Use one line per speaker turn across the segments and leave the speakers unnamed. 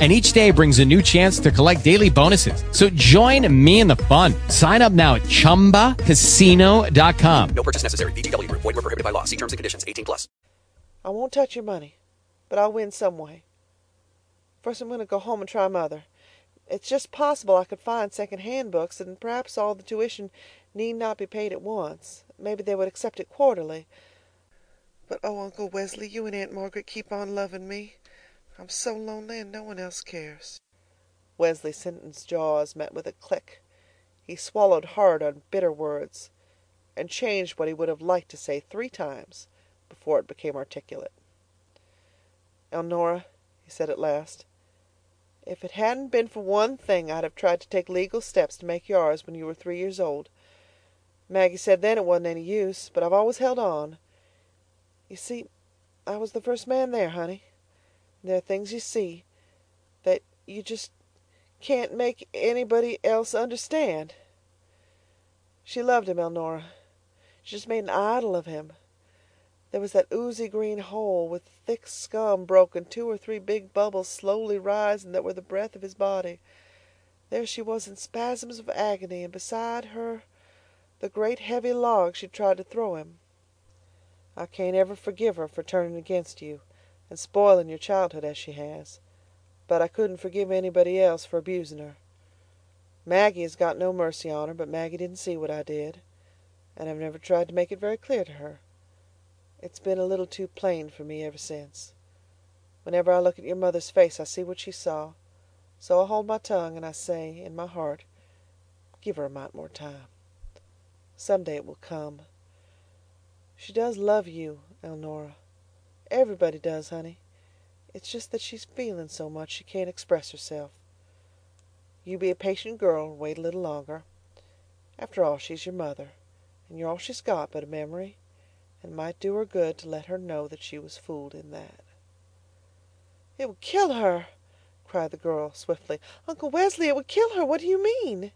and each day brings a new chance to collect daily bonuses. So join me in the fun. Sign up now at ChumbaCasino.com.
No purchase necessary. VGW. Void were prohibited by law. See terms and conditions. 18 plus.
I won't touch your money, but I'll win some way. First, I'm going to go home and try mother. It's just possible I could find second-hand books, and perhaps all the tuition need not be paid at once. Maybe they would accept it quarterly. But oh, Uncle Wesley, you and Aunt Margaret keep on loving me. I'm so lonely and no one else cares. Wesley Sinton's jaws met with a click. He swallowed hard on bitter words, and changed what he would have liked to say three times before it became articulate. "Elnora," he said at last, "if it hadn't been for one thing I'd have tried to take legal steps to make yours when you were three years old. Maggie said then it wasn't any use, but I've always held on. You see, I was the first man there, honey. There are things you see that you just can't make anybody else understand. She loved him, Elnora. She just made an idol of him. There was that oozy green hole with thick scum broken, two or three big bubbles slowly rising that were the breath of his body. There she was in spasms of agony, and beside her the great heavy log she'd tried to throw him. I can't ever forgive her for turning against you and spoiling your childhood as she has. But I couldn't forgive anybody else for abusing her. Maggie has got no mercy on her, but Maggie didn't see what I did, and I've never tried to make it very clear to her. It's been a little too plain for me ever since. Whenever I look at your mother's face I see what she saw, so I hold my tongue and I say, in my heart, give her a mite more time. Some day it will come. She does love you, Elnora. Everybody does, honey. It's just that she's feeling so much she can't express herself. You be a patient girl and wait a little longer. After all, she's your mother, and you're all she's got but a memory, and it might do her good to let her know that she was fooled in that. It would kill her, cried the girl swiftly. Uncle Wesley, it would kill her. What do you mean?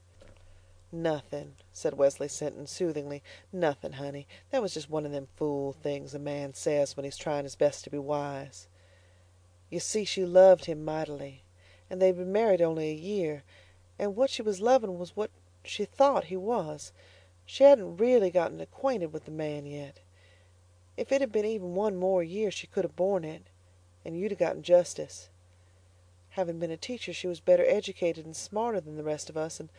Nothing, said Wesley Sinton soothingly. Nothing, honey. That was just one of them fool things a man says when he's trying his best to be wise. You see, she loved him mightily, and they'd been married only a year, and what she was loving was what she thought he was. She hadn't really gotten acquainted with the man yet. If it had been even one more year she could have borne it, and you'd have gotten justice. Having been a teacher, she was better educated and smarter than the rest of us, and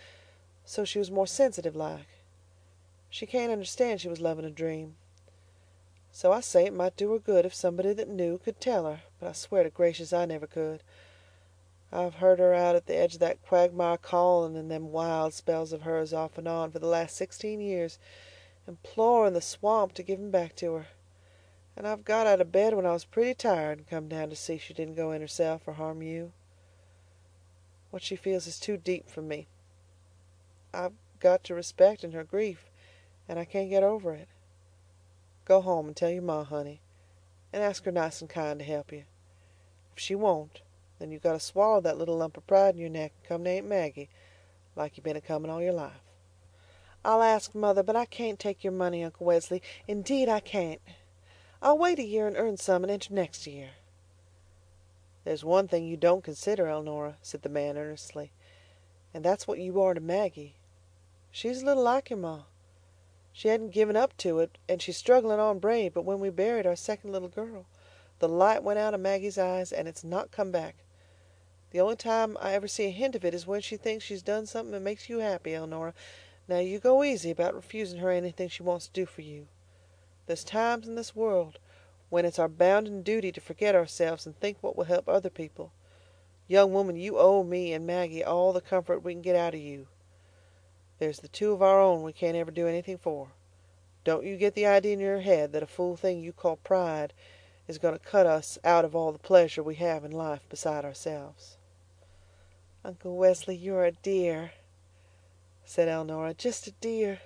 so she was more sensitive like. She can't understand she was loving a dream. So I say it might do her good if somebody that knew could tell her, but I swear to gracious I never could. I've heard her out at the edge of that quagmire calling in them wild spells of hers off and on for the last sixteen years, imploring the swamp to give him back to her. And I've got out of bed when I was pretty tired and come down to see she didn't go in herself or harm you. What she feels is too deep for me. I've got to respect in her grief, and I can't get over it. Go home and tell your ma, honey, and ask her nice and kind to help you. If she won't, then you've got to swallow that little lump of pride in your neck and come to Aunt Maggie like you've been a coming all your life. I'll ask Mother, but I can't take your money, Uncle Wesley. Indeed, I can't. I'll wait a year and earn some and enter next year. There's one thing you don't consider, Elnora, said the man earnestly, and that's what you are to Maggie. She's a little like your ma. She hadn't given up to it, and she's struggling on brave, but when we buried our second little girl, the light went out of Maggie's eyes, and it's not come back. The only time I ever see a hint of it is when she thinks she's done something that makes you happy, Elnora. Now you go easy about refusing her anything she wants to do for you. There's times in this world when it's our bounden duty to forget ourselves and think what will help other people. Young woman, you owe me and Maggie all the comfort we can get out of you. There's the two of our own we can't ever do anything for. Don't you get the idea in your head that a fool thing you call pride is going to cut us out of all the pleasure we have in life beside ourselves. Uncle Wesley, you're a dear, said Elnora, just a dear.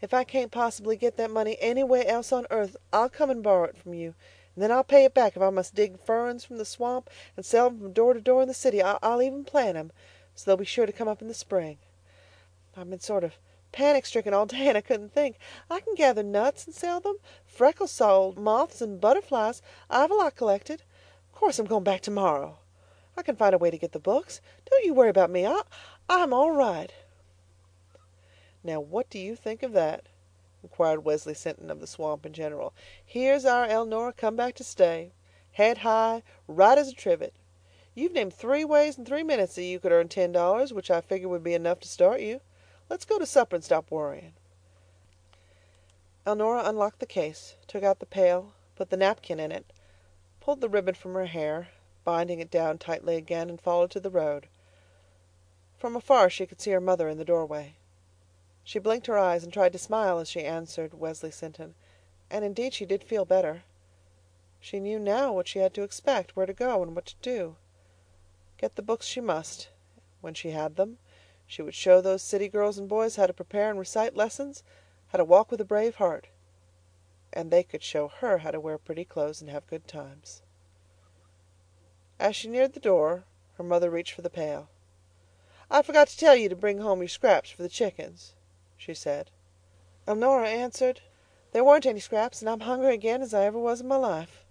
If I can't possibly get that money anywhere else on earth I'll come and borrow it from you, and then I'll pay it back if I must dig ferns from the swamp and sell 'em from door to door in the city. I'll even plant 'em so they'll be sure to come up in the spring. I've been sort of panic stricken all day and I couldn't think. I can gather nuts and sell them. Freckles saw moths and butterflies. I've a lot collected. Of course I'm going back tomorrow. I can find a way to get the books. Don't you worry about me. I'm all right. Now what do you think of that? inquired Wesley Sinton of the swamp in general. Here's our Elnora come back to stay, head high, right as a trivet. You've named three ways in three minutes that you could earn ten dollars, which I figure would be enough to start you. Let's go to supper and stop worrying. Elnora unlocked the case, took out the pail, put the napkin in it, pulled the ribbon from her hair, binding it down tightly again, and followed to the road. From afar she could see her mother in the doorway. She blinked her eyes and tried to smile as she answered Wesley Sinton, and indeed she did feel better. She knew now what she had to expect, where to go, and what to do. Get the books she must. When she had them, she would show those city girls and boys how to prepare and recite lessons, how to walk with a brave heart. And they could show her how to wear pretty clothes and have good times. As she neared the door, her mother reached for the pail. "I forgot to tell you to bring home your scraps for the chickens," she said. Elnora answered, "There weren't any scraps, and I'm hungry again as I ever was in my life."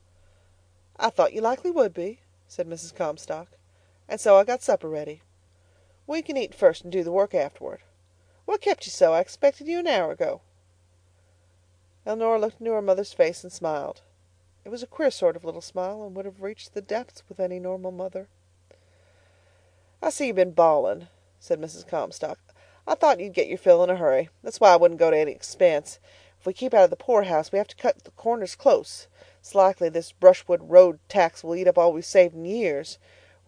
"I thought you likely would be," said Mrs. Comstock, "and so I got supper ready. We can eat first and do the work afterward. What kept you so? I expected you an hour ago." Elnora looked into her mother's face and smiled. It was a queer sort of little smile, and would have reached the depths with any normal mother. "I see you've been bawling," said Mrs. Comstock. "I thought you'd get your fill in a hurry. That's why I wouldn't go to any expense. If we keep out of the poorhouse we have to cut the corners close. It's likely this brushwood road tax will eat up all we've saved in years.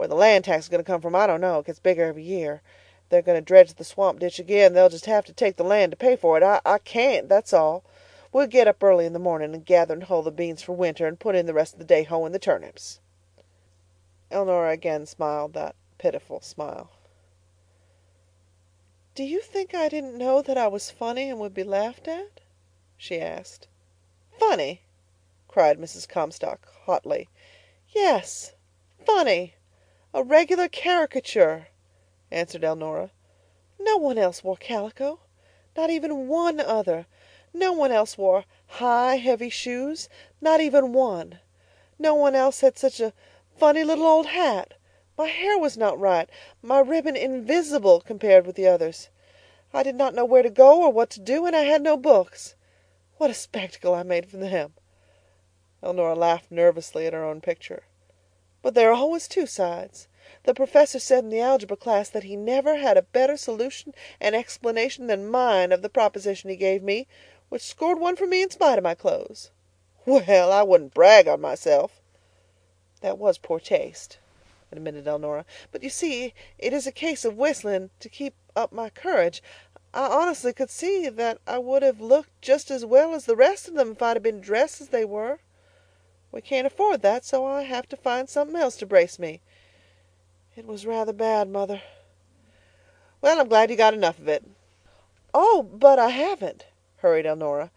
Where the land tax is going to come from I don't know. It gets bigger every year. They're going to dredge the swamp ditch again they'll just have to take the land to pay for it. I, can't, that's all. We'll get up early in the morning and gather and hoe the beans for winter and put in the rest of the day hoeing the turnips." Elnora again smiled that pitiful smile. "Do you think I didn't know that I was funny and would be laughed at?" she asked. "Funny!" cried Mrs. Comstock hotly. "Yes, funny. A regular caricature," answered Elnora. "No one else wore calico. Not even one other. No one else wore high, heavy shoes. Not even one. No one else had such a funny little old hat. My hair was not right, my ribbon invisible compared with the others. I did not know where to go or what to do, and I had no books. What a spectacle I made for them!" Elnora laughed nervously at her own picture. "But there are always two sides. The professor said in the algebra class that he never had a better solution and explanation than mine of the proposition he gave me, which scored one for me in spite of my clothes." "Well, I wouldn't brag on myself." "That was poor taste," admitted Elnora. "But you see it is a case of whistling to keep up my courage. I honestly could see that I would have looked just as well as the rest of them if I'd been dressed as they were. We can't afford that, so I have to find something else to brace me. It was rather bad, Mother." "Well, I'm glad you got enough of it." "Oh, but I haven't," hurried Elnora.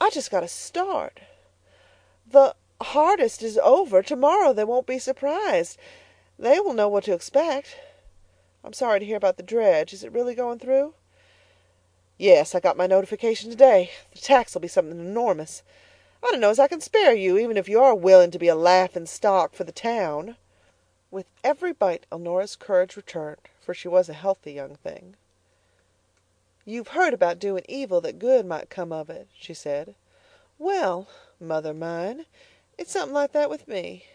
"I just got a start. The hardest is over. Tomorrow they won't be surprised. They will know what to expect. I'm sorry to hear about the dredge. Is it really going through?" "Yes, I got my notification today. The tax'll be something enormous. I don't know as I can spare you, even if you are willing to be a laughing stock for the town." With every bite Elnora's courage returned, for she was a healthy young thing. "You've heard about doing evil that good might come of it," she said. "Well, mother mine, it's something like that with me.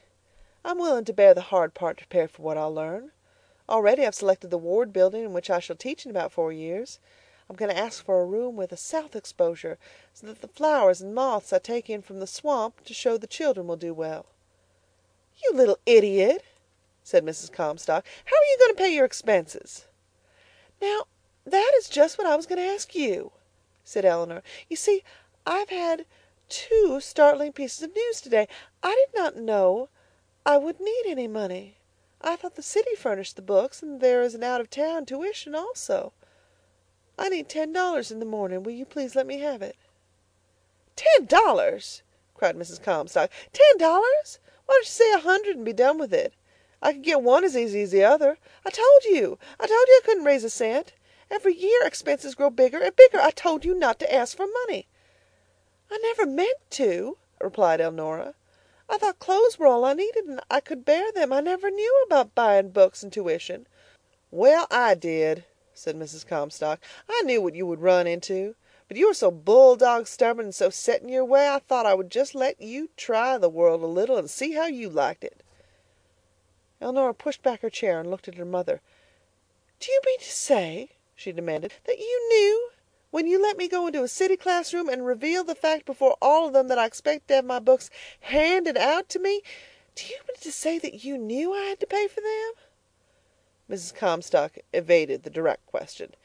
I'm willing to bear the hard part to prepare for what I'll learn. Already I've selected the Ward building in which I shall teach in about four years. I'm going to ask for a room with a south exposure, so that the flowers and moths I take in from the swamp to show the children will do well." "You little idiot!" Said Mrs. Comstock. "How are you going to pay your expenses?" "Now, that is just what I was going to ask you," said Elnora. "You see, I've had two startling pieces of news today. I did not know I would need any money. I thought the city furnished the books, and there is an out of town tuition also. I need ten dollars in the morning. Will you please let me have it?" "Ten dollars!" cried Mrs. Comstock. "Ten dollars! Why don't you say a hundred and be done with it? I could get one as easy as the other. I told you! I told you I couldn't raise a cent. Every year expenses grow bigger and bigger. I told you not to ask for money." "I never meant to," replied Elnora. "I thought clothes were all I needed and I could bear them. I never knew about buying books and tuition." "Well, I did," said Mrs. Comstock. "I knew what you would run into. But you are so bulldog stubborn and so set in your way I thought I would just let you try the world a little and see how you liked it." Elnora pushed back her chair and looked at her mother. "Do you mean to say," she demanded, "that you knew, when you let me go into a city classroom and reveal the fact before all of them that I expected to have my books handed out to me—do you mean to say that you knew I had to pay for them?" Mrs. Comstock evaded the direct question.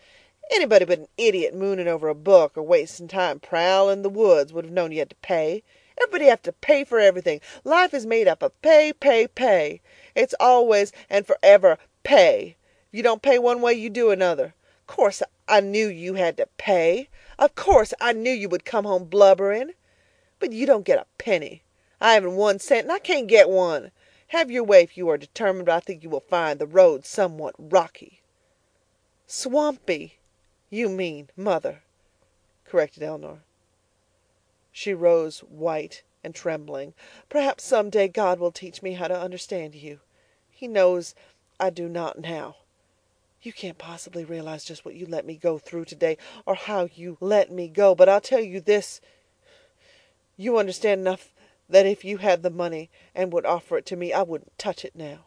"Anybody but an idiot mooning over a book or wasting time prowling the woods would have known you had to pay. Everybody has to pay for everything. Life is made up of pay, pay, pay. It's always and forever pay. If you don't pay one way, you do another. Of course I knew you had to pay. Of course I knew you would come home blubbering. But you don't get a penny. I haven't one cent and I can't get one. Have your way if you are determined, but I think you will find the road somewhat rocky." "Swampy, you mean, Mother," corrected Elnora. She rose white and trembling. "Perhaps some day God will teach me how to understand you. He knows I do not now. You can't possibly realize just what you let me go through today, or how you let me go, but I'll tell you this: you understand enough that if you had the money and would offer it to me, I wouldn't touch it now.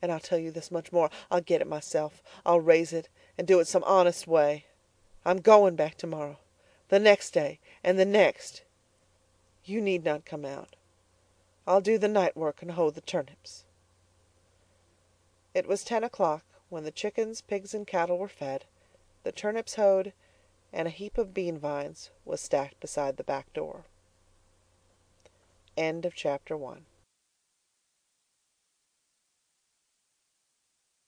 And I'll tell you this much more: I'll get it myself. I'll raise it, and do it some honest way. I'm going back tomorrow, the next day, and the next. You need not come out. I'll do the night work and hoe the turnips." It was ten o'clock when the chickens, pigs, and cattle were fed, the turnips hoed, and a heap of bean vines was stacked beside the back door. Chapter one.